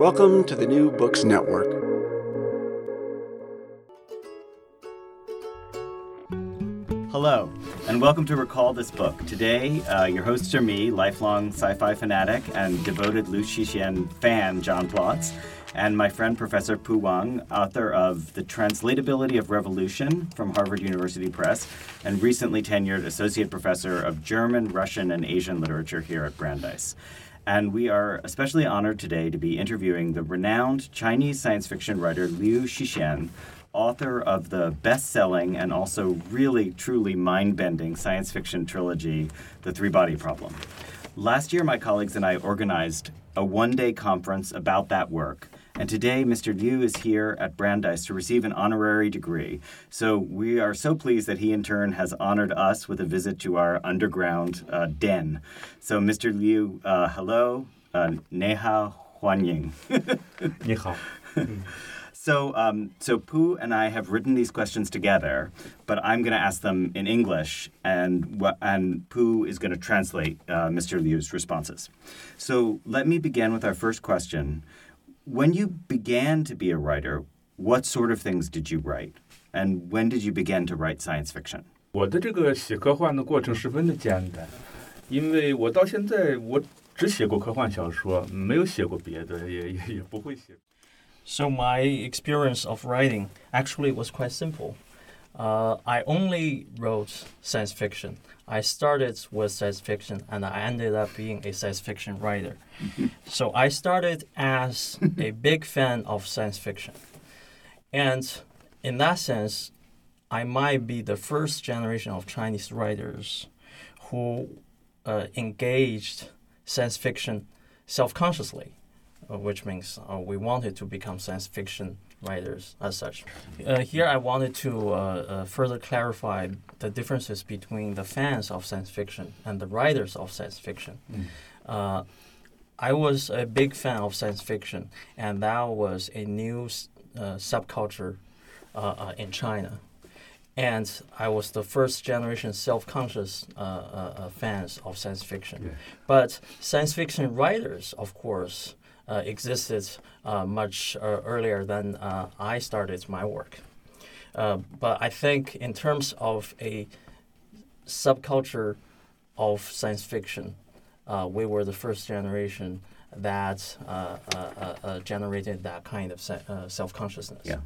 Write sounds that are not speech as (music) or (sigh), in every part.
Welcome to the New Books Network. Hello, and welcome to Recall This Book. Today, uh, your hosts are me, lifelong sci fi fanatic and devoted Liu Cixin fan, John Plotz, and my friend Professor Pu Wang, author of The Translatability of Revolution from Harvard University Press, and recently tenured Associate Professor of German, Russian, and Asian Literature here at Brandeis. And we are especially honored today to be interviewing the renowned Chinese science fiction writer Liu Cixin, author of the best selling and also really, truly mind bending science fiction trilogy, The Three Body Problem. Last year, my colleagues and I organized a one day conference about that work. And today, Mr. Liu is here at Brandeis to receive an honorary degree. So we are so pleased that he, in turn, has honored us with a visit to our underground uh, den. So, Mr. Liu, uh, hello. Uh, Neha Huanying. (laughs) 你好。So, um, so Pu and I have written these questions together, but I'm going to ask them in English, and and Pu is going to translate uh, Mr. Liu's responses. So, let me begin with our first question When you began to be a writer, what sort of things did you write, and when did you begin to write science fiction? 我的这个写科幻的过程十分的简单，因为我到现在我只写过科幻小说，没有写过别的，也也也不会写。 So my experience of writing actually was quite simple. Uh, I only wrote science fiction. I started with science fiction and I ended up being a science fiction writer. (laughs) so I started as a big fan of science fiction. And in that sense, I might be the first generation of Chinese writers who uh, engaged science fiction self consciously uh, which means uh, we wanted to become science fiction writers as such. Uh, here, I wanted to uh, uh, further clarify the differences between the fans of science fiction and the writers of science fiction. Uh, I was a big fan of science fiction, and that was a new uh, subculture uh, uh, in China. And I was the first generation self-conscious uh, uh, fans of science fiction. Yeah. But science fiction writers, of course, existed uh, much uh, earlier than uh, I started my work. Uh, but I think, in terms of a subculture of science fiction, uh, we were the first generation that uh, uh, uh, uh, generated that kind of se- uh, self consciousness. Yeah.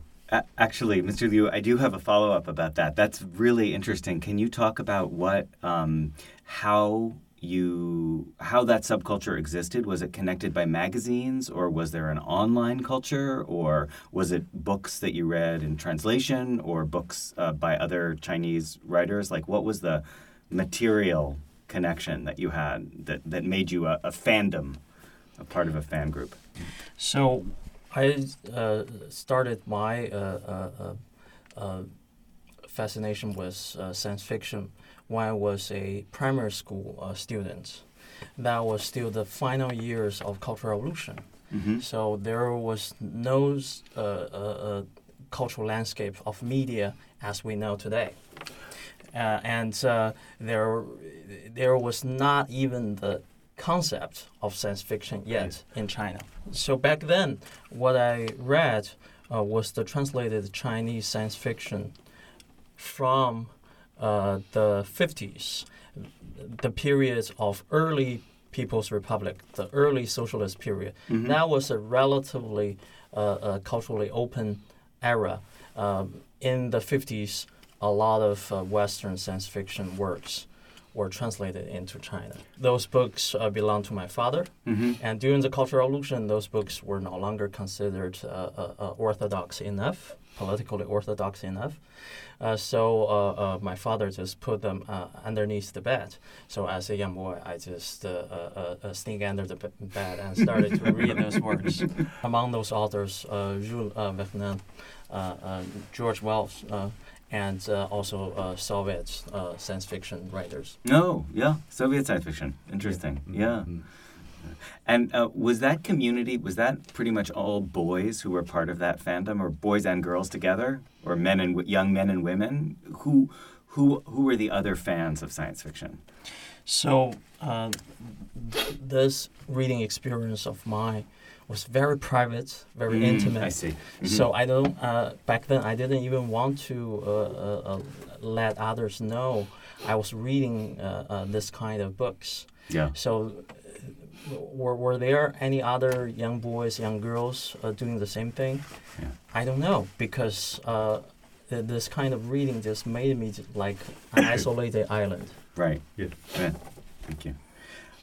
Actually, Mr. Liu, I do have a follow up about that. That's really interesting. Can you talk about what, um, how you, how that subculture existed? Was it connected by magazines, or was there an online culture, or was it books that you read in translation, or books uh, by other Chinese writers? Like, what was the material connection that you had that, that made you a, a fandom, a part of a fan group? So I uh, started my uh, uh, uh, uh, fascination with science fiction when I was a primary school uh, student. That was still the final years of Cultural Revolution. Mm-hmm. So there was no uh, uh, uh, cultural landscape of media as we know today. Uh, and uh, there, there was not even the concept of science fiction yet in China. So back then, what I read uh, was the translated Chinese science fiction from uh, the 50s, the periods of early People's Republic, the early socialist period. That was a relatively uh, uh, culturally open era. Um, in the 50s, a lot of uh, Western science fiction works were translated into China. Those books uh, belong to my father, Mm-hmm. and during the Cultural Revolution, those books were no longer considered uh, uh, uh, orthodox enough, politically orthodox enough. Uh, so uh, uh, my father just put them uh, underneath the bed. So as a young boy, I just uh, uh, sneak under the bed and started to read (laughs) those works. Among those authors, uh, Jules uh, Verne, uh, uh, George Wells, uh, and uh, also uh, Soviet uh, science fiction writers. No, yeah, Soviet science fiction. Interesting. Yeah. And uh, was that community, was that pretty much all boys who were part of that fandom, or boys and girls together, or men and w- young men and women? Who, who, who were the other fans of science fiction? So uh, this reading experience of mine was very private, very Mm, intimate. I see. Mhm. So I don't. Uh, back then, I didn't even want to uh, uh, uh, let others know I was reading uh, this kind of books. yeah. So, were, were there any other young boys, young girls uh, doing the same thing? Yeah. I don't know because uh, th- this kind of reading just made me like (coughs) an isolated island. Right. Yeah. Yeah. Thank you.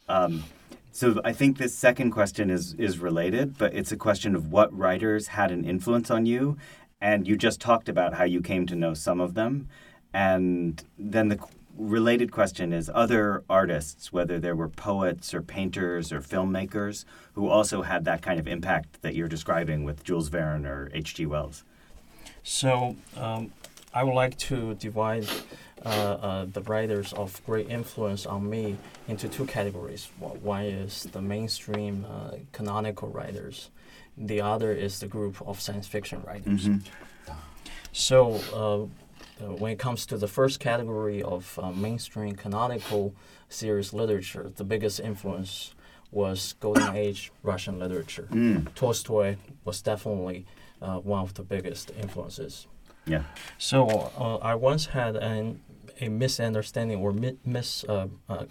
Um, so I think this second question is is related, but it's a question of what writers had an influence on you, and you just talked about how you came to know some of them, and then the related question is other artists, whether there were poets or painters or filmmakers, who also had that kind of impact that you're describing with Jules Verne or H.G. Wells. So um, I would like to divide uh, uh, the writers of great influence on me into two categories. One is the mainstream uh, canonical writers. The other is the group of science fiction writers. So uh, uh, when it comes to the first category of uh, mainstream canonical serious literature, the biggest influence was Golden (coughs) Age Russian literature. Mm. Tolstoy was definitely uh, one of the biggest influences. Yeah. So uh, I once had an, a misunderstanding or mi- mis uh, uh,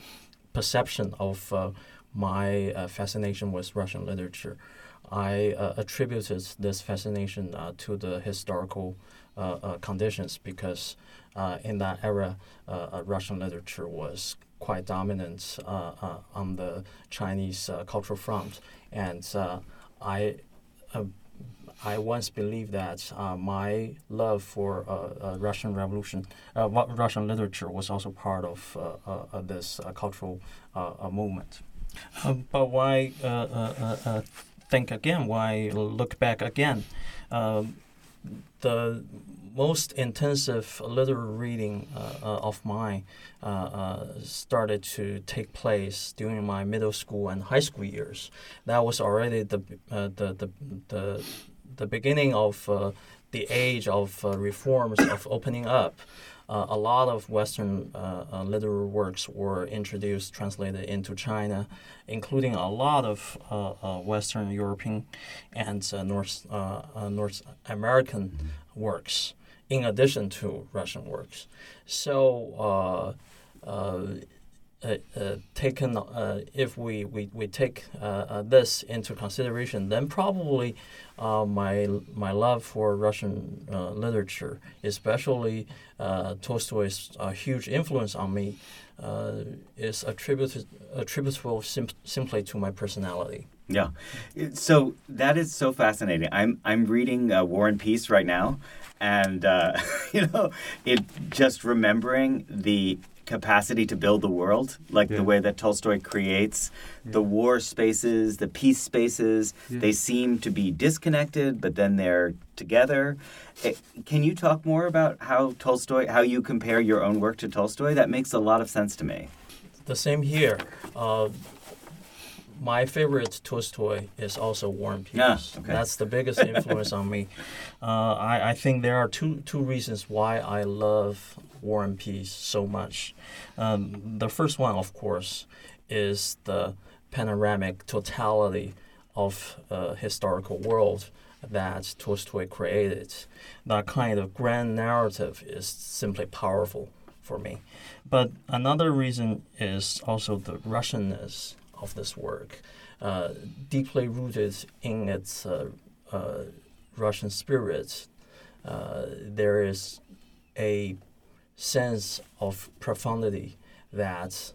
perception of uh, my uh, fascination with Russian literature. I uh, attributed this fascination uh, to the historical conditions because uh, in that era, uh, uh, Russian literature was quite dominant uh, uh, on the Chinese uh, cultural front, and uh, I. Uh, I once believed that uh, my love for uh, uh, Russian Revolution, uh, Russian literature, was also part of uh, uh, uh, this uh, cultural uh, uh, movement. Um, but why uh, uh, uh, uh, think again? Why look back again? Um, the most intensive literary reading uh, uh, of mine uh, started to take place during my middle school and high school years. That was already the the, the the the beginning of the age of reforms of opening up. Uh, a lot of Western uh, uh, literary works were introduced, translated into China, including a lot of uh, uh, Western European and North North American works, in addition to Russian works. So. Uh, uh, taken uh, if we, we, we take this into consideration, then probably my my love for Russian literature, especially Tolstoy's huge influence on me, is attributed attributable sim- simply to my personality. Yeah, so that is so fascinating. I'm I'm reading uh, War and Peace right now, and uh, (laughs) you know, it just remembering the capacity to build the world, like the way that Tolstoy creates the war spaces, the peace spaces. They seem to be disconnected, but then they're together. Eh, Can you talk more about how Tolstoy, how you compare your own work to Tolstoy? That makes a lot of sense to me. The same here. Uh, my favorite Tolstoy is also War and Peace. Ah, okay. That's the biggest influence on me. (laughs) Uh, I, I think there are two two reasons why I love War and Peace so much. Um, the first one, of course, is the panoramic totality of a historical world that Tolstoy created. That kind of grand narrative is simply powerful for me. But another reason is also the Russianness of this work, uh, deeply rooted in its uh, uh, Russian spirit. Uh, there is a sense of profundity that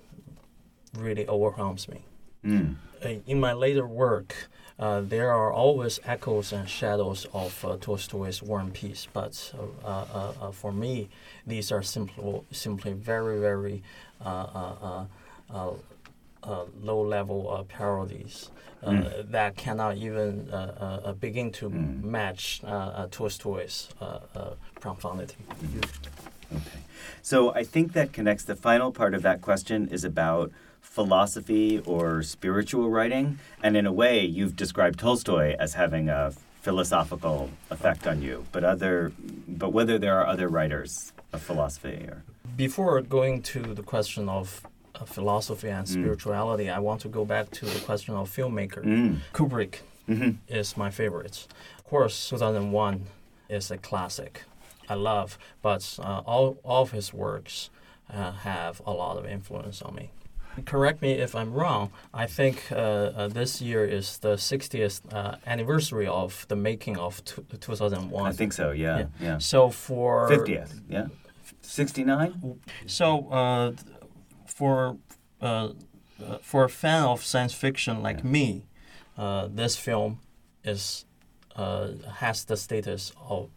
really overwhelms me. Mm. In my later work, uh, there are always echoes and shadows of uh, Tolstoy's War and Peace, but uh, uh, uh, for me, these are simply, simply very, very uh, uh, uh, uh, uh, low-level uh, parodies uh, Mm. that cannot even begin to Mm. match Tolstoy's profundity. Okay. So I think that connects the final part of that question is about philosophy or spiritual writing. And in a way, you've described Tolstoy as having a philosophical effect on you, but other but whether there are other writers of philosophy or Before going to the question of uh, philosophy and Mm. spirituality, I want to go back to the question of filmmaker. Mm. Kubrick Mhm. is my favorite. Of course, 2001 is a classic. I love, but uh, all, all of his works uh, have a lot of influence on me. Correct me if I'm wrong. I think uh, uh, this year is the 60th uh, anniversary of the making of t- 2001. I think so, yeah. Yeah. Yeah. so. For 50th, yeah. 69? so uh, for for a fan of science fiction like me, uh, this film is uh, has the status of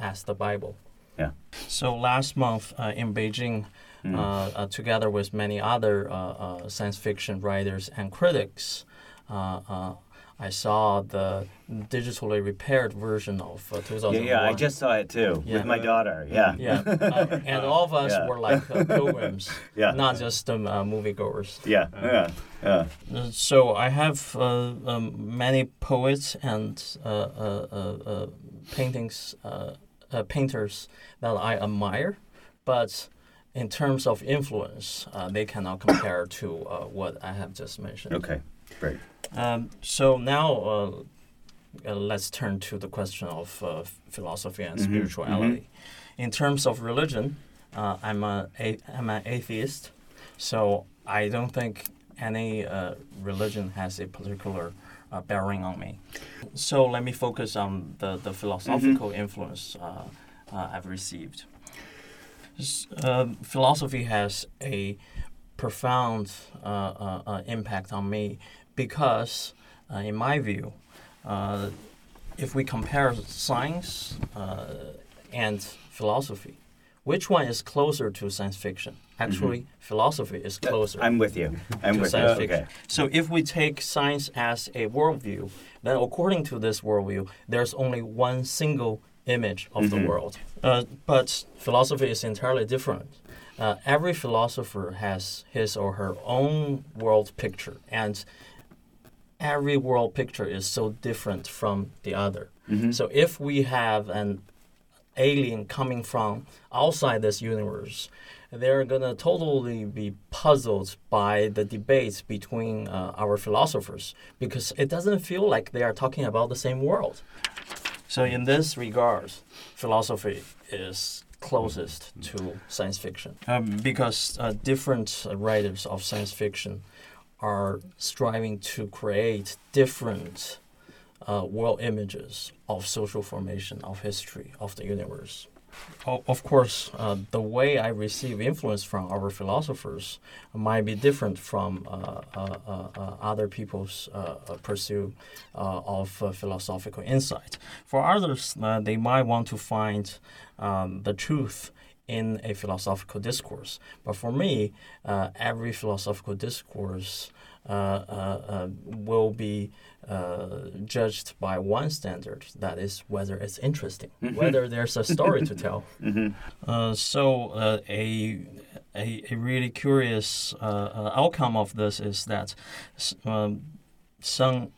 as the Bible. Yeah. So last month uh, in Beijing, Mm. uh, uh, together with many other uh, uh, science fiction writers and critics, uh, uh, I saw the digitally repaired version of uh, 2001. Yeah, yeah, I just saw it too Yeah. with my daughter. Yeah. Yeah, uh, (laughs) and all of us Yeah. were like uh, pilgrims, (laughs) Yeah. not just um, uh, moviegoers. Yeah, yeah, yeah. Uh, So I have uh, um, many poets and uh, uh, uh, uh, paintings, uh, uh, painters that I admire, but in terms of influence, uh, they cannot compare to uh, what I have just mentioned. Okay, great. Um, so now uh, uh, let's turn to the question of uh, philosophy and Mhm, spirituality. In terms of religion, uh, I'm, a, a, I'm an atheist, so I don't think any uh, religion has a particular uh, bearing on me. So let me focus on the, the philosophical influence uh, uh, I've received. S- um, philosophy has a profound uh, uh, uh, impact on me because, uh, in my view, uh, if we compare science uh, and philosophy, which one is closer to science fiction? Actually, philosophy is closer I'm with you. (laughs) I'm with you. fiction. Okay. So if we take science as a worldview, then according to this worldview, there's only one single image of the world. Uh, but philosophy is entirely different. Uh, every philosopher has his or her own world picture, and every world picture is so different from the other. So if we have an alien coming from outside this universe, they're gonna totally be puzzled by the debates between uh, our philosophers because it doesn't feel like they are talking about the same world. So in this regard, philosophy is closest to science fiction um, because uh, different writers of science fiction are striving to create different uh, world images of social formation, of history, of the universe. Of course, uh, the way I receive influence from our philosophers might be different from uh, uh, uh, uh, other people's pursuit of philosophical insight. For others, they might want to find um, the truth in a philosophical discourse. But for me, uh, every philosophical discourse uh, uh, uh, will be uh, judged by one standard that is whether it's interesting, whether there's a story to tell. (laughs) Uh, so, uh, a, a, a really curious outcome of this is that um, some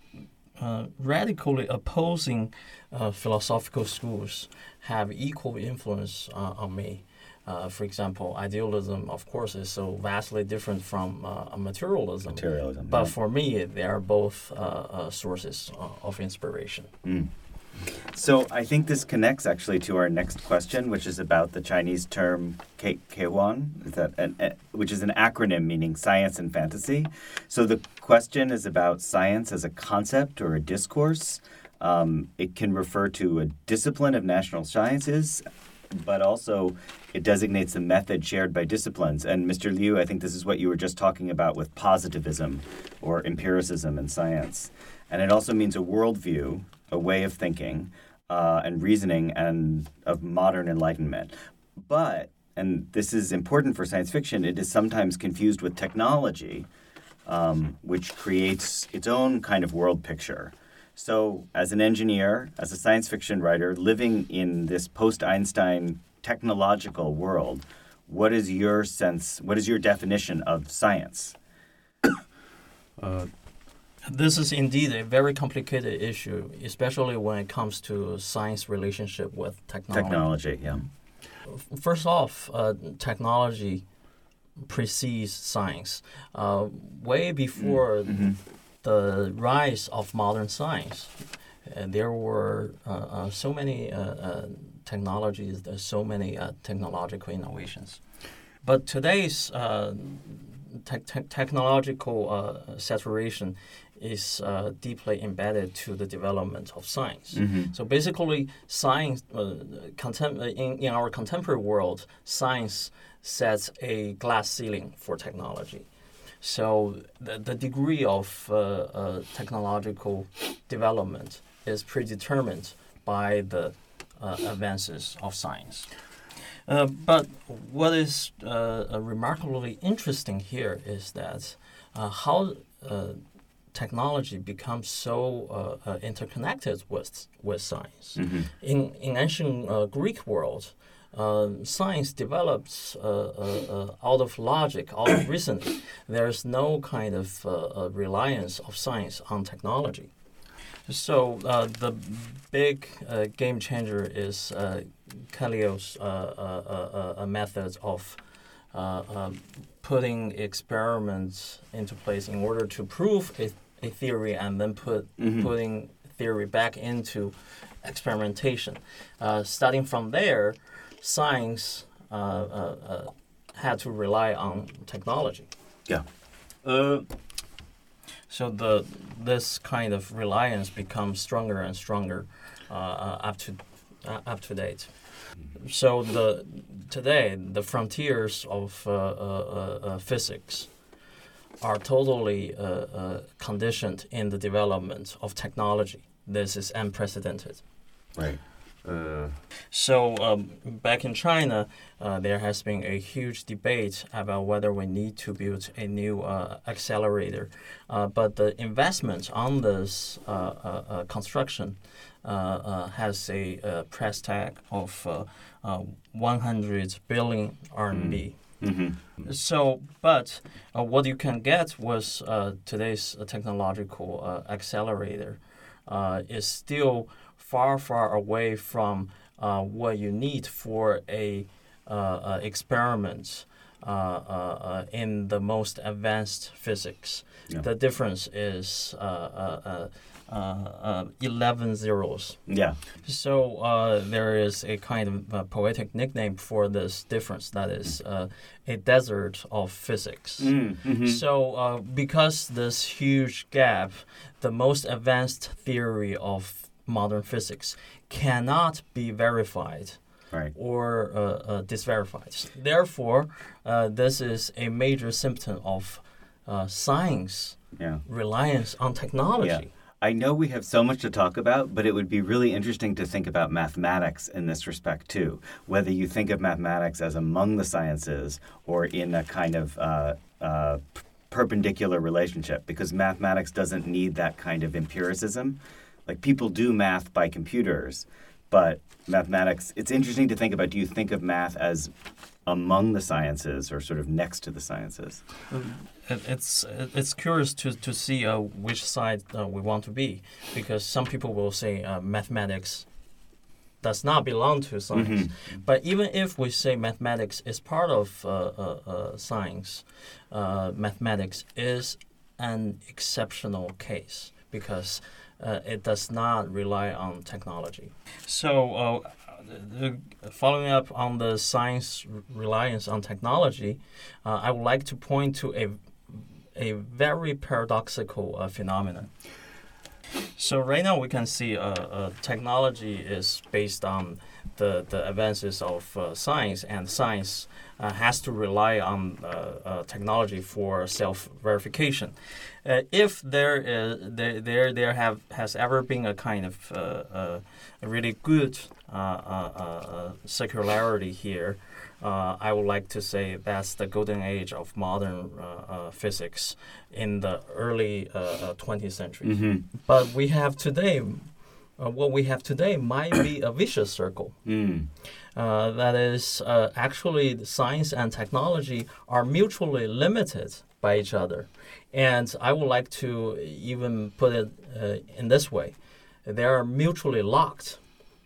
uh, radically opposing uh, philosophical schools have equal influence uh, on me. Uh, for example, idealism, of course, is so vastly different from uh, materialism. Materialism, But yeah. for me, they are both uh, uh, sources uh, of inspiration. So I think this connects actually to our next question, which is about the Chinese term Kehuan, is that an, a, which is an acronym meaning science and fantasy. So the question is about science as a concept or a discourse. Um, it can refer to a discipline of national sciences, but also it designates the method shared by disciplines. And Mr. Liu, I think this is what you were just talking about with positivism or empiricism in science. And it also means a worldview, a way of thinking, uh, and reasoning, and of modern enlightenment. But, and this is important for science fiction, it is sometimes confused with technology, um, which creates its own kind of world picture. So, as an engineer, as a science fiction writer, living in this post Einstein technological world, what is your sense, what is your definition of science? uh, this is indeed a very complicated issue, especially when it comes to science relationship with technology. Technology, yeah. First off, uh, technology precedes science. Uh, way before Mm, mm-hmm. The rise of modern science, uh, there were uh, uh, so many uh, uh, technologies, there's so many uh, technological innovations. But today's uh, te- te- technological uh, saturation is uh, deeply embedded to the development of science. Mm-hmm. So basically, science uh, contem- in, in our contemporary world, science sets a glass ceiling for technology. So the, the degree of uh, uh, technological development is predetermined by the uh, advances of science. Uh, but what is uh, remarkably interesting here is that uh, how uh, technology becomes so uh, uh, interconnected with with science. Mm-hmm. In in ancient uh, Greek world, um, science develops uh, uh, uh, out of logic, out of reason. There's no kind of reliance of science on technology. So uh, the big uh, game changer is uh, uh, uh, uh, uh, methods of uh, um, putting experiments into place in order to prove a, a theory and then put Mhm. putting theory back into experimentation. Uh, starting from there, science uh, uh, uh, had to rely on technology. Yeah. Uh, So the this kind of reliance becomes stronger and stronger up to uh, up to date. So the today the frontiers of uh, uh, uh, physics are totally conditioned in the development of technology. This is unprecedented. right. Uh, So um, back in China, uh, there has been a huge debate about whether we need to build a new uh, accelerator. Uh, but the investment on this uh, uh, construction uh, uh, has a uh, price tag of uh, uh, 100 billion RMB. Mm-hmm. So, but uh, what you can get with uh, today's uh, technological uh, accelerator uh, is still far, far away from uh, what you need for a uh, uh, experiment uh, uh, in the most advanced physics. Yeah. The difference is uh, uh, uh, uh, 11 zeros. Yeah. So uh, there is a kind of uh, poetic nickname for this difference that is uh, a desert of physics. Mm, mhm. So uh, because this huge gap, the most advanced theory of modern physics cannot be verified Right. or uh, uh, disverified. Therefore, uh, this is a major symptom of uh, science Yeah. reliance on technology. I know we have so much to talk about, but it would be really interesting to think about mathematics in this respect too. Whether you think of mathematics as among the sciences or in a kind of uh, uh, perpendicular relationship, because mathematics doesn't need that kind of empiricism. Like people do math by computers, but mathematics, it's interesting to think about do you think of math as among the sciences or sort of next to the sciences? It's it's curious to to see uh, which side uh, we want to be because some people will say uh, mathematics does not belong to science. But even if we say mathematics is part of uh, uh, uh, science, uh, mathematics is an exceptional case because uh, it does not rely on technology. So, uh, the, following up on the science reliance on technology, uh, I would like to point to a a very paradoxical uh, phenomenon. So right now we can see uh, uh, technology is based on the, the advances of uh, science, and science uh, has to rely on uh, uh, technology for self verification. Uh, if there is there there there have has ever been a kind of a really good uh, uh, uh, circularity here, uh, I would like to say that's the golden age of modern uh, uh, physics in the early uh, uh, 20th century. Mm-hmm. But we have today, uh, what we have today might be a vicious circle. (coughs) Mm. Uh, that is, uh, actually, science and technology are mutually limited by each other. And I would like to even put it uh, in this way they are mutually locked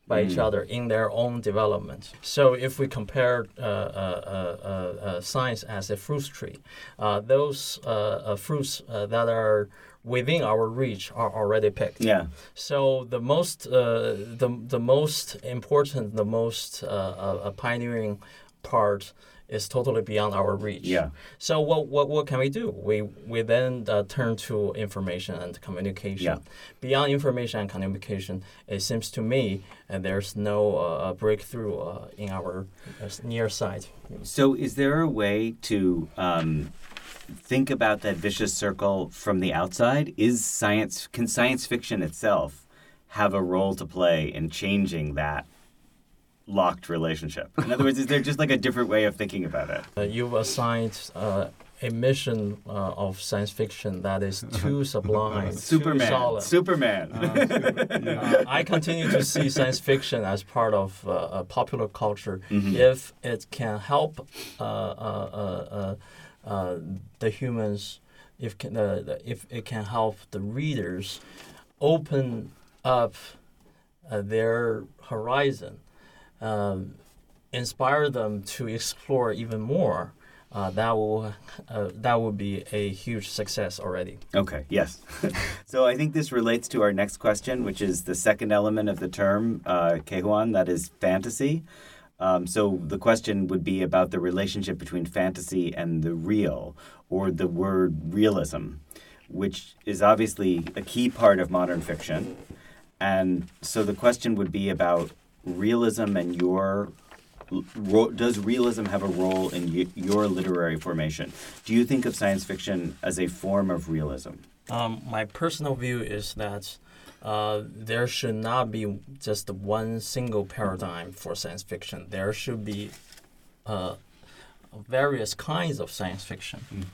by each other in their own development. So, if we compare uh, uh, uh, uh, science as a fruit tree, uh, those uh, uh, fruits uh, that are within our reach are already picked. Yeah. So the most, uh, the the most important, the most uh, uh, pioneering part is totally beyond our reach. Yeah. So what what, what can we do? We we then uh, turn to information and communication. Yeah. Beyond information and communication, it seems to me uh, there's no uh, breakthrough uh, in our near side. So, is there a way to um, think about that vicious circle from the outside? Is science can science fiction itself have a role to play in changing that locked relationship? In other words, is there just like a different way of thinking about it? Uh, you've assigned uh, a mission uh, of science fiction that is (laughs) too sublime, too Superman. solid. Superman. Uh, I continue to see science fiction as part of uh, uh, popular culture Mm-hmm. if it can help uh, the humans, if can, uh, if it can help the readers open up uh, their horizon, um, inspire them to explore even more. Uh, that will uh, that would be a huge success already. Okay, yes. (laughs) so I think this relates to our next question, which is the second element of the term, uh, Kehuan, that is fantasy. Um, so the question would be about the relationship between fantasy and the real, or the word realism, which is obviously a key part of modern fiction. And so the question would be about realism and your does realism have a role in your literary formation? Do you think of science fiction as a form of realism? Um, my personal view is that uh, there should not be just one single paradigm for science fiction. There should be uh, various kinds of science fiction.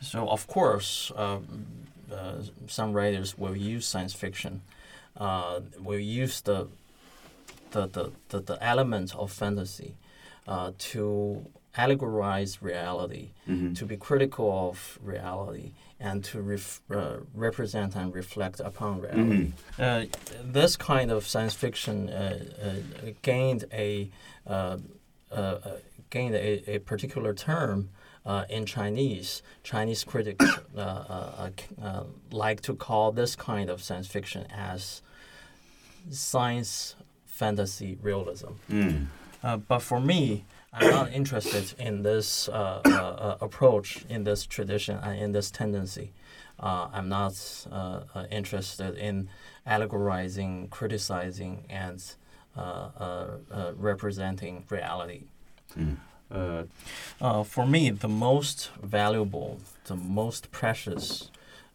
So, of course, uh, uh, some writers will use science fiction, uh, will use the the, the, the, the element of fantasy uh, to allegorize reality, to be critical of reality, and to ref, uh, represent and reflect upon reality. Uh, this kind of science fiction uh, uh, gained a uh, uh, gained a, a particular term uh, in Chinese. Chinese critics (coughs) uh, uh, uh, uh, like to call this kind of science fiction as science fantasy realism. Uh, but for me, I'm not interested in this uh, uh, uh, approach, in this tradition, and in this tendency. Uh, I'm not uh, uh, interested in allegorizing, criticizing, and uh, uh, uh, representing reality. Uh, Uh, for me, the most valuable, the most precious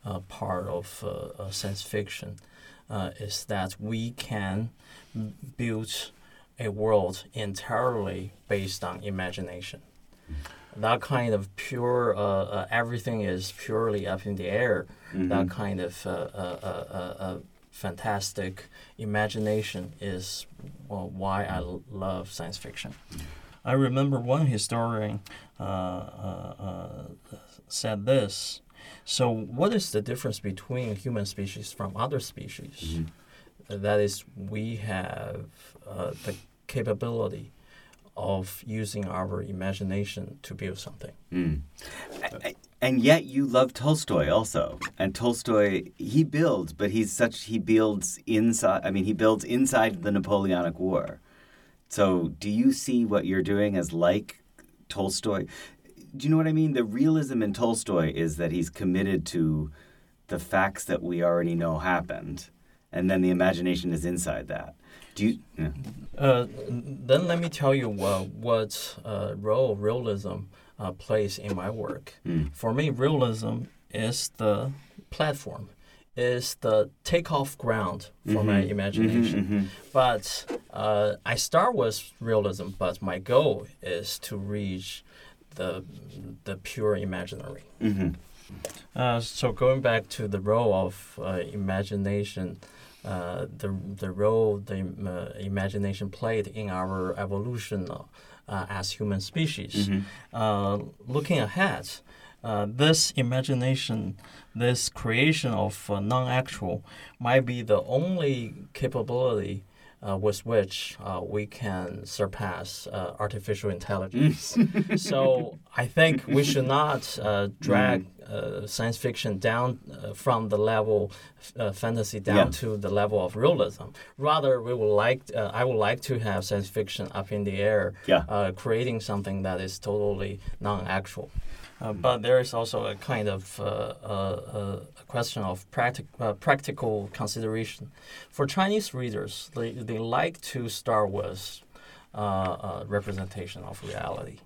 uh, part of uh, uh, science fiction uh, is that we can build a world entirely based on imagination. That kind of pure, uh, uh, everything is purely up in the air. That kind of uh, uh, uh, uh, fantastic imagination is well, why I l- love science fiction. I remember one historian uh, uh, uh, said this. So, what is the difference between human species from other species? That is, we have uh, the capability of using our imagination to build something. Hmm. I- and yet you love Tolstoy also. And Tolstoy, he builds, but he's such he builds inside. I mean, he builds inside the Napoleonic War. So, do you see what you're doing as like Tolstoy? Do you know what I mean? The realism in Tolstoy is that he's committed to the facts that we already know happened, and then the imagination is inside that. Do you? Yeah. Uh, then let me tell you what, what uh, role realism uh, plays in my work. Mm. For me, realism is the platform, is the takeoff ground for my imagination. mhm. But uh, I start with realism, but my goal is to reach the the pure imaginary. Mhm. Uh, so going back to the role of uh, imagination, uh, the the role the uh, imagination played in our evolution uh, as human species. Uh, looking ahead, uh, this imagination, this creation of uh, non-actual, might be the only capability. Uh, with which uh, we can surpass uh, artificial intelligence. (laughs) so I think we should not uh, drag uh, science fiction down uh, from the level uh, fantasy down Yeah. to the level of realism. Rather, we would like uh, I would like to have science fiction up in the air, Yeah. uh, creating something that is totally non-actual. Uh, but there is also a kind of uh, uh, uh, question of practic- uh, practical consideration. For Chinese readers, they, they like to start with uh, uh, representation of reality.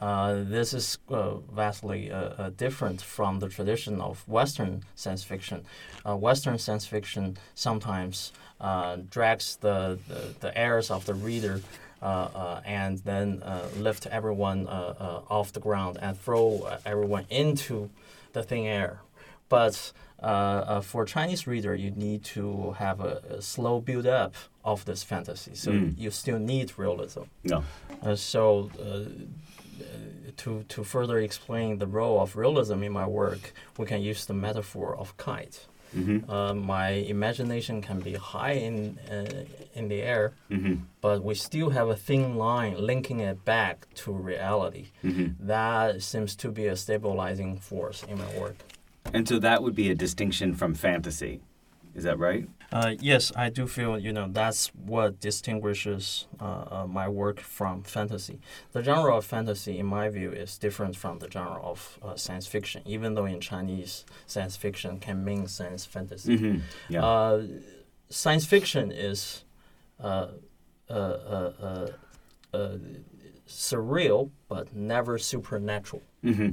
Uh, this is uh, vastly uh, different from the tradition of Western science fiction. Uh, Western science fiction sometimes uh, drags the, the, the airs of the reader uh, uh, and then uh, lift everyone uh, uh, off the ground and throw everyone into the thin air. But uh, uh, for Chinese reader, you need to have a, a slow build up of this fantasy. So Mm. you still need realism. No. Uh, so, uh, to to further explain the role of realism in my work, we can use the metaphor of kite. Mm-hmm. Uh, my imagination can be high in uh, in the air, Mm-hmm. but we still have a thin line linking it back to reality. Mm-hmm. That seems to be a stabilizing force in my work. And so that would be a distinction from fantasy. Is that right? Uh, yes, I do feel you know that's what distinguishes uh, uh, my work from fantasy. The genre of fantasy, in my view, is different from the genre of uh, science fiction. Even though in Chinese, science fiction can mean science fantasy. Mm-hmm. Yeah. Uh, science fiction is uh, uh, uh, uh, uh, surreal, but never supernatural. mm-hmm.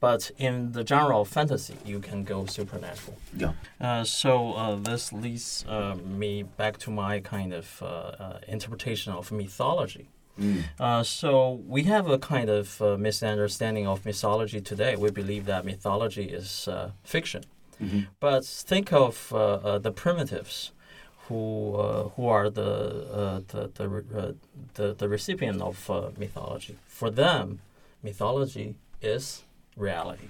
But in the genre of fantasy, you can go supernatural. Yeah. Uh, so uh, this leads uh, me back to my kind of uh, uh, interpretation of mythology. Mm. Uh, so we have a kind of uh, misunderstanding of mythology today. We believe that mythology is uh, fiction. Mm-hmm. But think of the primitives, who uh, who are the uh, the the, uh, the the recipient of uh, mythology. For them, mythology is reality.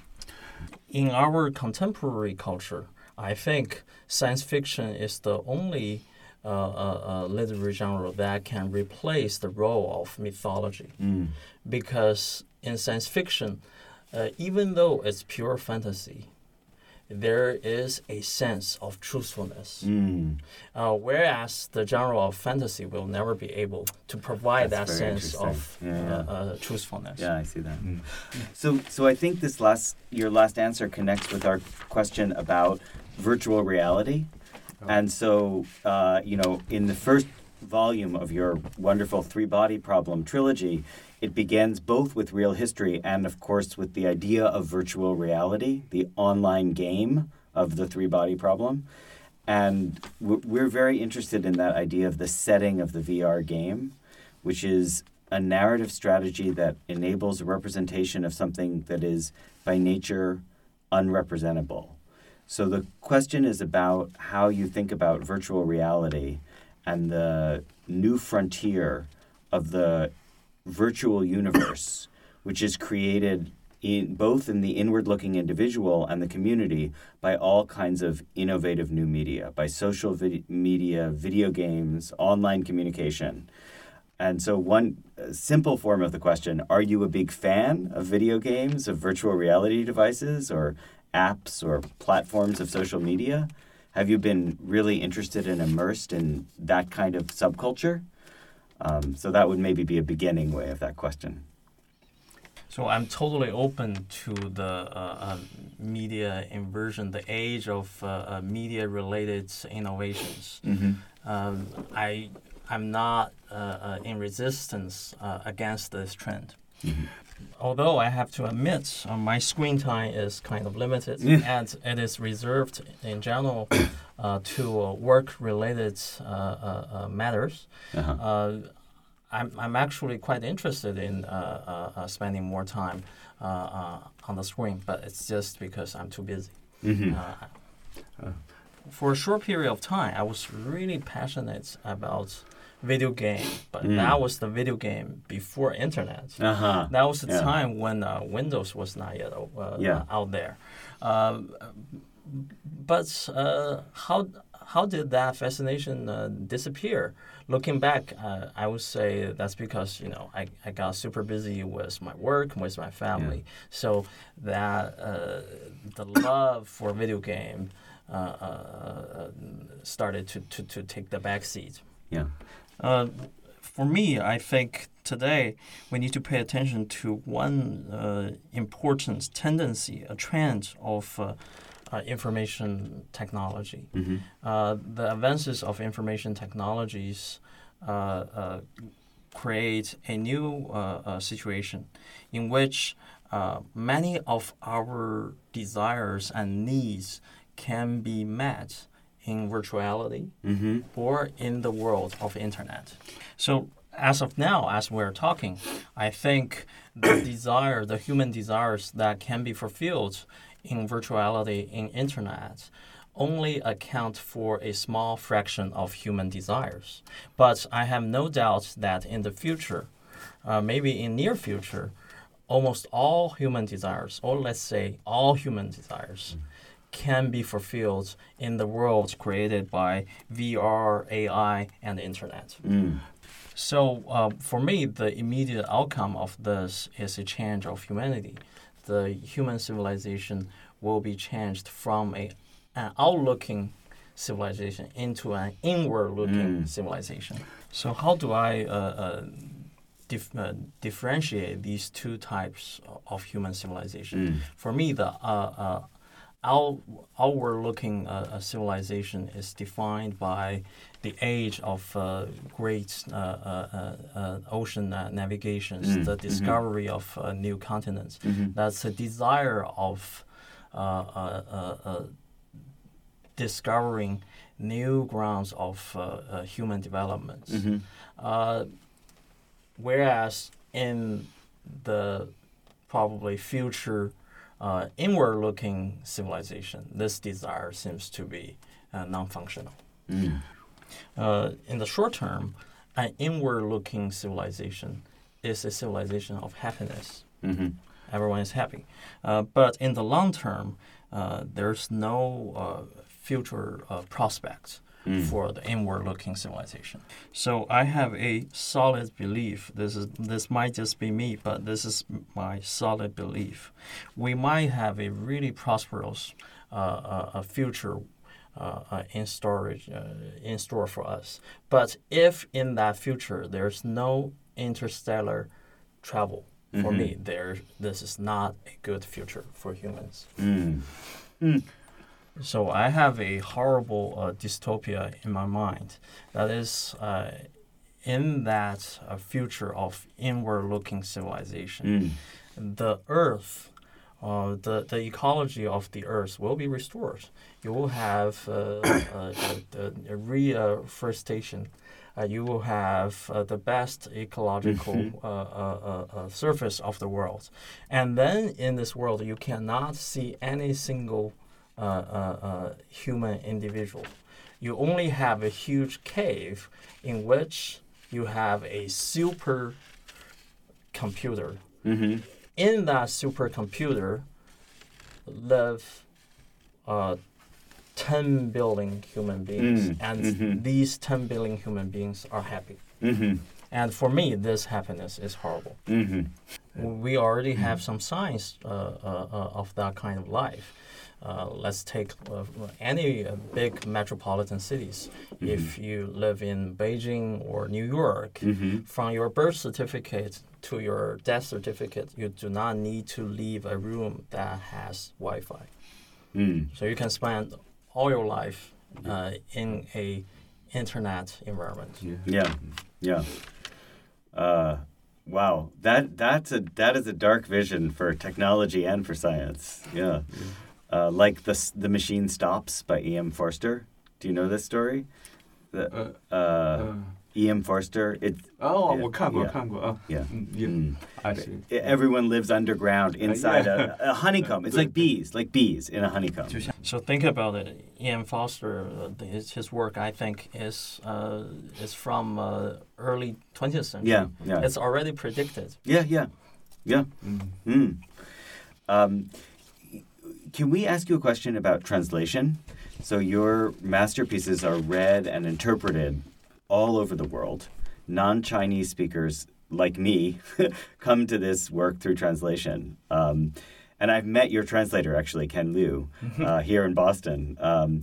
In our contemporary culture, I think science fiction is the only uh, uh, uh, literary genre that can replace the role of mythology Mm. because in science fiction, uh, even though it's pure fantasy, there is a sense of truthfulness. Mm. Uh, whereas the genre of fantasy will never be able to provide That's that sense of Yeah, yeah. Uh, uh, truthfulness. Yeah, I see that. So, so I think this last your last answer connects with our question about virtual reality, and so uh, you know, in the first volume of your wonderful three body problem trilogy, it begins both with real history and, of course, with the idea of virtual reality, the online game of the three body problem. And we're very interested in that idea of the setting of the VR game, which is a narrative strategy that enables a representation of something that is by nature unrepresentable. So the question is about how you think about virtual reality and the new frontier of the virtual universe, which is created in both in the inward-looking individual and the community by all kinds of innovative new media, by social vid- media, video games, online communication. And so, one uh, simple form of the question are you a big fan of video games, of virtual reality devices, or apps, or platforms of social media? Have you been really interested and immersed in that kind of subculture? Um, so, that would maybe be a beginning way of that question. So I'm totally open to the uh, uh, media inversion, the age of uh, uh, media-related innovations. Um, I I'm not uh, uh, in resistance uh, against this trend. Although I have to admit, uh, my screen time is kind of limited, and it is reserved in general (coughs) uh, to uh, work-related uh, uh, uh, matters. Uh-huh. Uh, I'm, I'm actually quite interested in uh, uh, uh, spending more time uh, uh, on the screen, but it's just because I'm too busy. Mm-hmm. Uh, for a short period of time, I was really passionate about video game, but Mm. that was the video game before internet. Uh-huh. That was the Yeah. time when uh, Windows was not yet uh, Yeah. out there. Um, but uh, how how did that fascination uh, disappear? Looking back, uh, I would say that's because you know I, I got super busy with my work, with my family. So that uh, the love for video game uh, uh, started to, to, to take the back seat. Yeah. Uh, for me, I think today we need to pay attention to one uh, important tendency, a trend of uh, uh, information technology. Mm-hmm. Uh, the advances of information technologies uh, uh, create a new uh, uh, situation in which uh, many of our desires and needs can be met in virtuality Mm-hmm. or in the world of internet. So as of now, as we're talking, I think the (coughs) desire, the human desires that can be fulfilled in virtuality in internet only account for a small fraction of human desires. But I have no doubt that in the future, uh, maybe in near future, almost all human desires, or let's say all human desires, can be fulfilled in the world created by VR, AI, and the internet. Mm. So, uh, for me, the immediate outcome of this is a change of humanity. The human civilization will be changed from a, an outlooking civilization into an inward looking Mm. civilization. So, how do I uh, uh, dif- uh, differentiate these two types of human civilization? Mm. For me, the uh, out, outward-looking uh, civilization is defined by the age of uh, great uh, uh, uh, uh, ocean navigations, Mm, the mhm. discovery of uh, new continents. Mhm. That's a desire of uh, uh, uh, uh, discovering new grounds of human development. Mhm. Uh, whereas in the probably future uh, inward-looking civilization, this desire seems to be uh, non-functional. Mm. Uh, in the short term, an inward-looking civilization is a civilization of happiness. Mhm. Everyone is happy. Uh, but in the long term, uh, there's no uh, future uh, prospects Mm. for the inward-looking civilization. So I have a solid belief. This is this might just be me, but this is my solid belief. We might have a really prosperous uh, uh, a future uh, uh, in storage uh, in store for us. But if in that future there's no interstellar travel, for me, there this is not a good future for humans. Mm. So I have a horrible uh, dystopia in my mind. That is, uh, in that uh, future of inward-looking civilization, Mm. the Earth, uh, the the ecology of the Earth will be restored. You will have uh, uh, (coughs) reforestation. Uh, you will have uh, the best ecological uh, uh, uh, uh, surface of the world, and then in this world you cannot see any single uh, uh, human individual. You only have a huge cave in which you have a super computer. Mhm. In that supercomputer live uh, 10 billion human beings, Mm, and mhm. these 10 billion human beings are happy. Mhm. And for me, this happiness is horrible. Mhm. We already have some signs uh, uh, uh, of that kind of life. Uh, let's take uh, any uh, big metropolitan cities. If you live in Beijing or New York, from your birth certificate to your death certificate, you do not need to leave a room that has Wi-Fi. Mm. So you can spend all your life uh, in a internet environment. Yeah, yeah. Uh, wow, that that's a that is a dark vision for technology and for science. Yeah, uh, like the S- the machine stops by E. M. Forster. Do you know this story? The, 呃 uh, 嗯 E. M. Forster. It 哦， Yeah, 我看过 yeah. 看过啊， yeah. 嗯也 Mm. I see， Everyone lives underground inside yeah. a, a honeycomb. It's like bees, like bees in a honeycomb. So think about it. Ian Foster, uh, the- his, his work, I think, is uh, is from uh, early 20th century. Yeah, yeah. It's already predicted. Yeah, yeah, yeah. Mm. Um, can we ask you a question about translation? So your masterpieces are read and interpreted all over the world. Non-Chinese speakers like me (laughs) come to this work through translation. Um, and I've met your translator, actually, Ken Liu, uh, here in Boston. Um,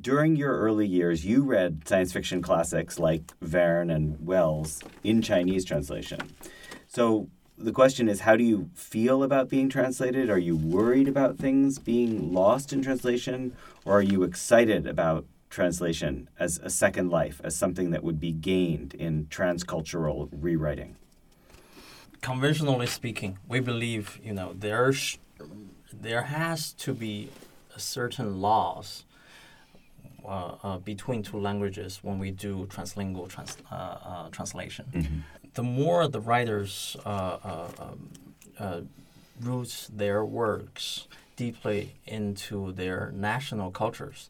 during your early years, you read science fiction classics like Verne and Wells in Chinese translation. So the question is, how do you feel about being translated? Are you worried about things being lost in translation, or are you excited about translation as a second life, as something that would be gained in transcultural rewriting? Conventionally speaking, we believe you know there sh- there has to be a certain laws uh, uh, between two languages when we do translingual trans- uh, uh, translation. The more the writers uh, uh, um, uh, root their works deeply into their national cultures,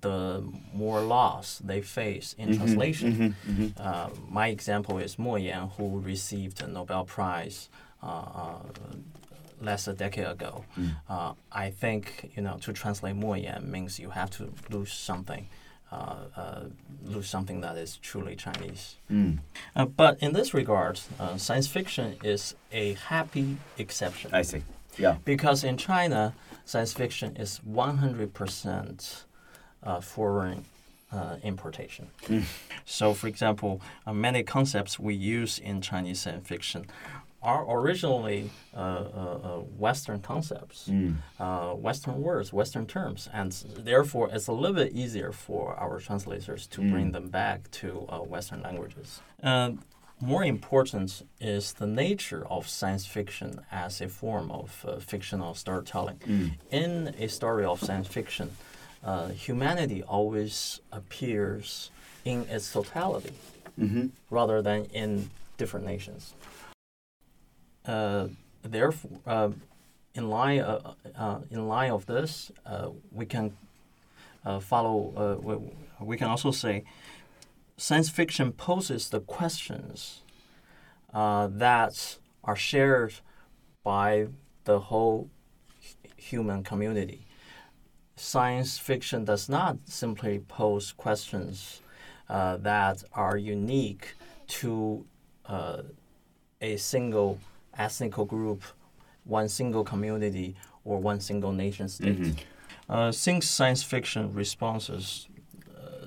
the more loss they face in translation. Uh, my example is Mo Yan, who received a Nobel Prize uh, uh, less a decade ago. Uh, I think you know to translate Mo Yan means you have to lose something, lose something that is truly Chinese. Uh, but in this regard, uh, science fiction is a happy exception I see. Yeah. because in China, science fiction is 100% uh, foreign uh, importation. So, for example, uh, many concepts we use in Chinese science fiction are originally uh, uh, uh, Western concepts, uh, Western words, Western terms, and therefore it's a little bit easier for our translators to bring them back to uh, Western languages. Uh, more important is the nature of science fiction as a form of uh, fictional storytelling. In a story of science fiction, uh, humanity always appears in its totality rather than in different nations. Uh, therefore, uh, in line uh, in line of this, we can follow. We, we can also say science fiction poses the questions uh, that are shared by the whole human community. Science fiction does not simply pose questions uh, that are unique to uh, a single ethnic group, one single community, or one single nation state. Uh, since science fiction responses uh,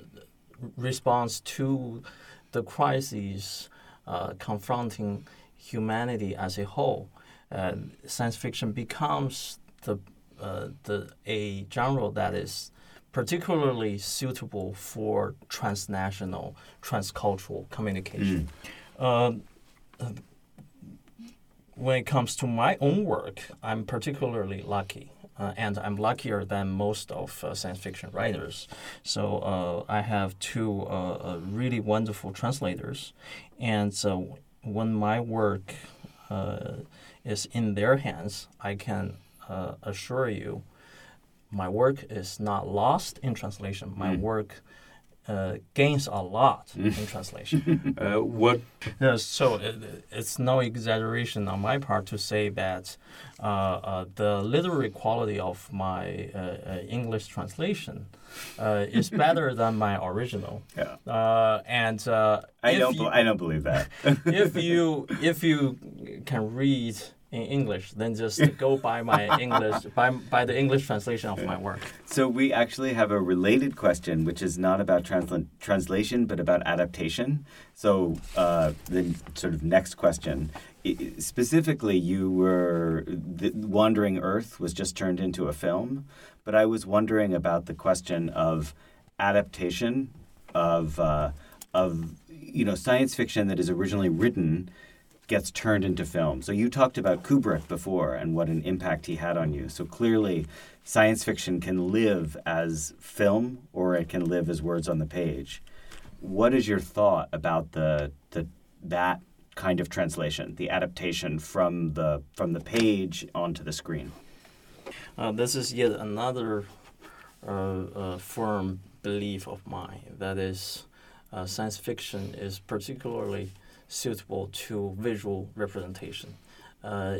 responds to the crises uh, confronting humanity as a whole, uh, science fiction becomes the uh, the a genre that is particularly suitable for transnational, transcultural communication. Uh, when it comes to my own work, I'm particularly lucky. Uh, and I'm luckier than most of uh, science fiction writers. So uh, I have two uh, uh, really wonderful translators. And so when my work uh, is in their hands, I can uh, assure you my work is not lost in translation. My work uh, gains a lot in translation. (laughs) 呃，我 Yeah, so it, it's no exaggeration on my part to say that uh, uh, the literary quality of my uh, uh, English translation uh, is (laughs) better than my original. Yeah. Uh, and uh, I don't. you- I don't believe that. (laughs) if you if you can read in English than just go by my English by by the English translation of my work. So we actually have a related question, which is not about transla- translation, but about adaptation. So uh, the sort of next question, specifically, you were the Wandering Earth was just turned into a film, but I was wondering about the question of adaptation of uh, of you know science fiction that is originally written gets turned into film. So you talked about Kubrick before and what an impact he had on you. So clearly, science fiction can live as film or it can live as words on the page. What is your thought about the the that kind of translation, the adaptation from the from the page onto the screen? Uh, this is yet another uh, uh, firm belief of mine. That is, uh, science fiction is particularly suitable to visual representation, uh,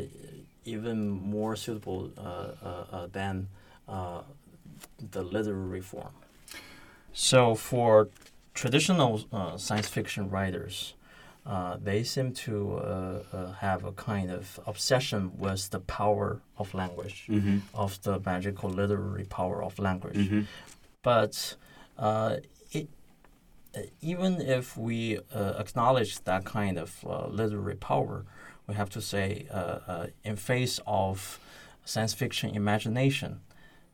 even more suitable uh, uh, uh, than uh, the literary form. So, for traditional uh, science fiction writers, uh, they seem to uh, uh, have a kind of obsession with the power of language, Mm-hmm. of the magical literary power of language. Mm-hmm. But uh, it, even if we uh, acknowledge that kind of uh, literary power, we have to say, uh, uh, in face of science fiction imagination,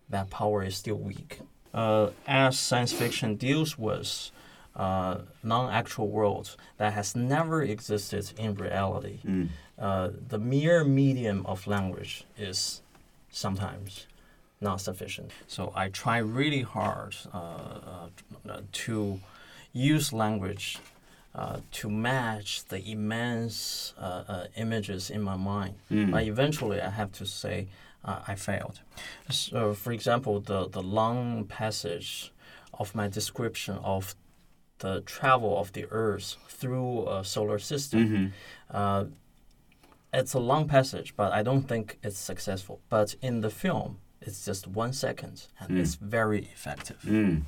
that power is still weak. Uh, as science fiction deals with uh, non-actual worlds that has never existed in reality, Mm. uh, the mere medium of language is sometimes not sufficient. So I try really hard uh, uh, to use language uh, to match the immense uh, uh, images in my mind. Mm. But eventually, I have to say uh, I failed. So, for example, the, the long passage of my description of the travel of the Earth through a solar system. Mm-hmm. Uh, it's a long passage, but I don't think it's successful. But in the film, it's just one second, and Mm. it's very effective. Mm.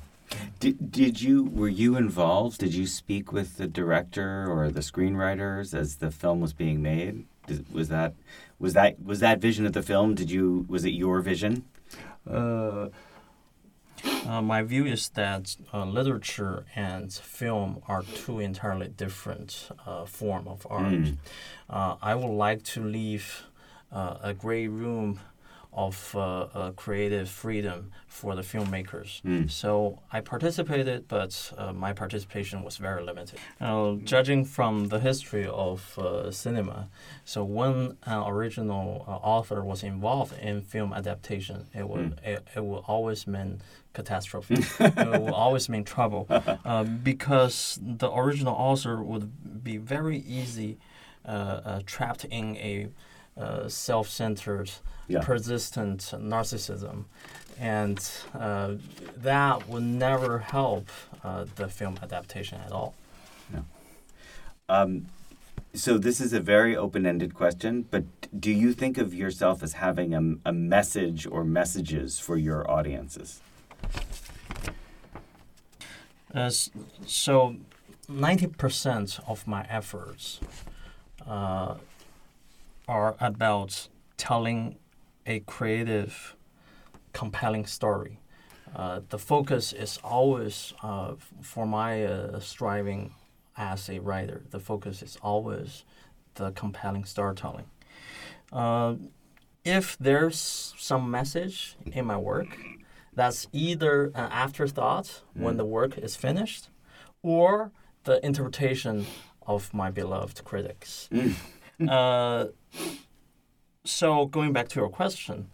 Did, did you were you involved? Did you speak with the director or the screenwriters as the film was being made? Did, was that was that was that vision of the film? Did you was it your vision? Uh, uh, my view is that uh, literature and film are two entirely different uh, form of art. Mm. Uh, I would like to leave uh, a gray room of uh, uh, creative freedom for the filmmakers. Mm. So I participated, but uh, my participation was very limited. Uh, judging from the history of uh, cinema, so when an original uh, author was involved in film adaptation, it would it, it will always mean catastrophe. (laughs) it will always mean trouble, (laughs) uh, because the original author would be very easy uh, uh, trapped in a uh, self-centered, Yeah. persistent narcissism, and uh, that would never help uh, the film adaptation at all. Um, so this is a very open-ended question, but do you think of yourself as having a, a message or messages for your audiences? Uh, so, ninety percent of my efforts uh, are about telling a creative, compelling story. Uh, the focus is always uh, for my uh, striving as a writer. The focus is always the compelling storytelling. Uh, if there's some message in my work, that's either an afterthought when Mm. the work is finished, or the interpretation of my beloved critics. Mm. Uh, so going back to your question,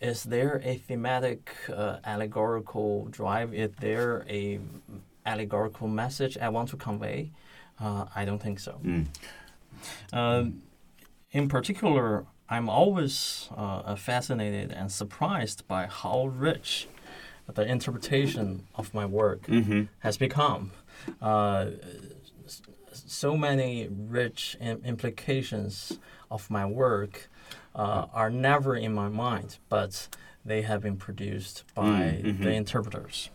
is there a thematic uh, allegorical drive? Is there a allegorical message I want to convey? Uh, I don't think so. Mm. Uh, in particular, I'm always uh, fascinated and surprised by how rich the interpretation of my work Mm-hmm. has become. So many rich im- implications of my work uh, are never in my mind, but they have been produced by Mm, mhm. the interpreters.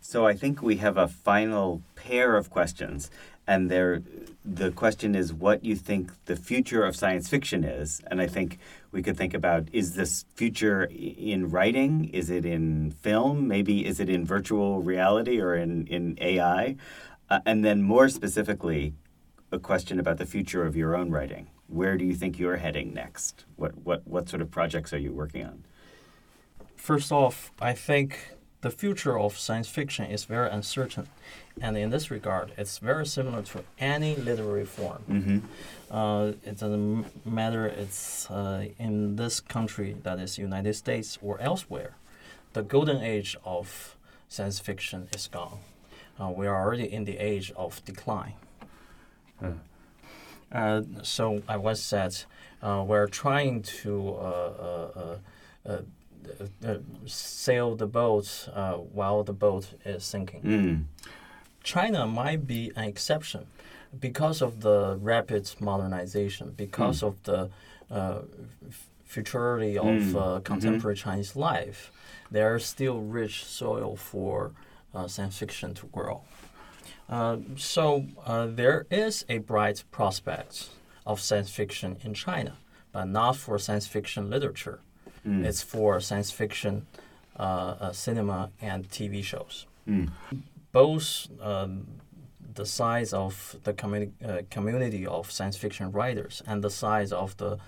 So I think we have a final pair of questions, and there, the question is what you think the future of science fiction is, and I think we could think about is this future in writing, is it in film, maybe is it in virtual reality or in in AI, uh, and then more specifically, a question about the future of your own writing. Where do you think you're heading next? What what what sort of projects are you working on? First off, I think the future of science fiction is very uncertain, and in this regard, it's very similar to any literary form. Mm-hmm. Uh, it doesn't matter it's uh, in this country, that is United States or elsewhere. The golden age of science fiction is gone. Uh, we are already in the age of decline. Uh, so I was said, uh, we're trying to uh, uh, uh, uh, sail the boat uh, while the boat is sinking. Mm. China might be an exception because of the rapid modernization, because of the uh, f- futurity of Mm. uh, contemporary Chinese life. There's still rich soil for science fiction to grow. Uh, so uh, there is a bright prospect of science fiction in China, but not for science fiction literature. Mm. It's for science fiction uh, uh, cinema and TV shows Mm. both um, the size of the communi- uh, community of science fiction writers and the size of the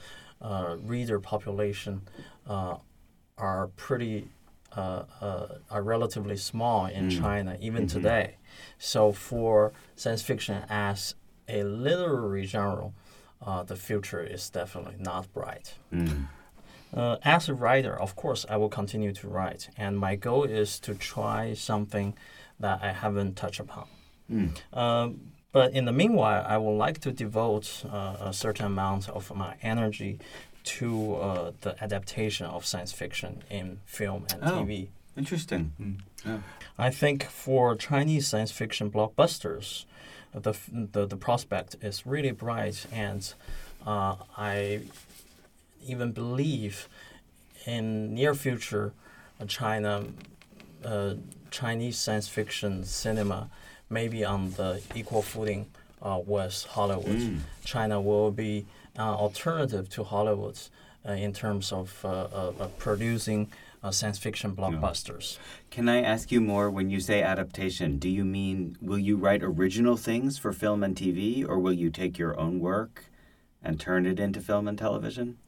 uh, reader population uh, are pretty uh, uh, are relatively small in Mm. China even Mhm. today. So for science fiction as a literary genre, uh, the future is definitely not bright. Mm. Uh, as a writer, of course, I will continue to write, and my goal is to try something that I haven't touched upon. Mm. Um, but in the meanwhile, I would like to devote uh, a certain amount of my energy to uh, the adaptation of science fiction in film and Oh. TV. Interesting. Yeah. I think for Chinese science fiction blockbusters, the f- the, the prospect is really bright, and uh, I even believe in near future, uh, China, uh, Chinese science fiction cinema may be on the equal footing uh, with Hollywood. Mm. China will be alternative to Hollywood uh, in terms of uh, uh, uh, producing uh, science fiction blockbusters. Can I ask you more when you say adaptation? Do you mean will you write original things for film and TV, or will you take your own work and turn it into film and television?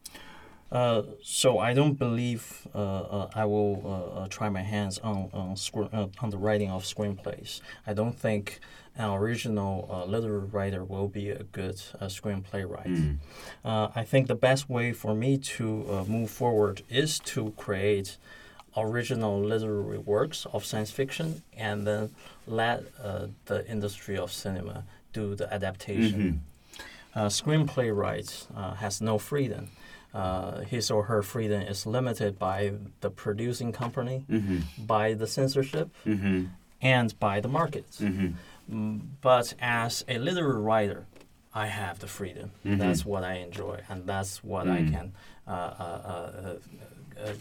Uh, so I don't believe uh, uh, I will uh, uh, try my hands on on, scr- uh, on the writing of screenplays. I don't think an original uh, literary writer will be a good uh, screenplay writer. Mm. Uh, I think the best way for me to uh, move forward is to create original literary works of science fiction and then let uh, the industry of cinema do the adaptation. Mhm. Uh, screenplay uh, has no freedom. Uh, his or her freedom is limited by the producing company, Mhm. by the censorship, Mhm. and by the market. Mhm. Mm, But as a literary writer, I have the freedom. Mhm. That's what I enjoy, and that's what I Mm. can. Uh, uh, uh, uh, uh,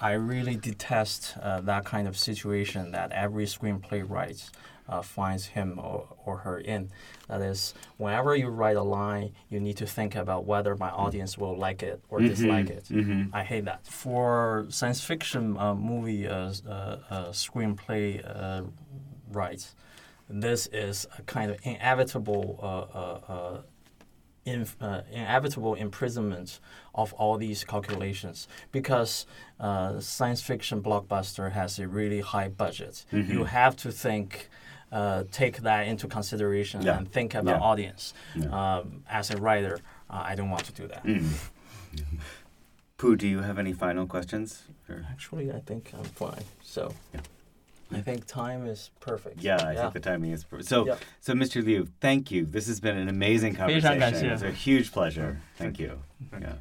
I really detest uh, that kind of situation that every screenplay writes uh, finds him or, or her in. That is, whenever you write a line, you need to think about whether my audience will like it or dislike it. Mhm. I hate that. For science fiction uh, movie uh, uh, uh, screenplay uh, rights, this is a kind of inevitable, uh, uh, uh, in, uh, inevitable imprisonment of all these calculations because uh, science fiction blockbuster has a really high budget. Mm-hmm. You have to think. Uh, take that into consideration Yeah. and think about Yeah. audience. Yeah. Um, as a writer, uh, I don't want to do that. Mm. Pu, do you have any final questions? Or- Actually, I think I'm fine. So, Yeah. I think time is perfect. Yeah, I yeah. think the timing is perfect. So, so Mr. Liu, thank you. This has been an amazing conversation. It's a huge pleasure. Thank you. Yeah.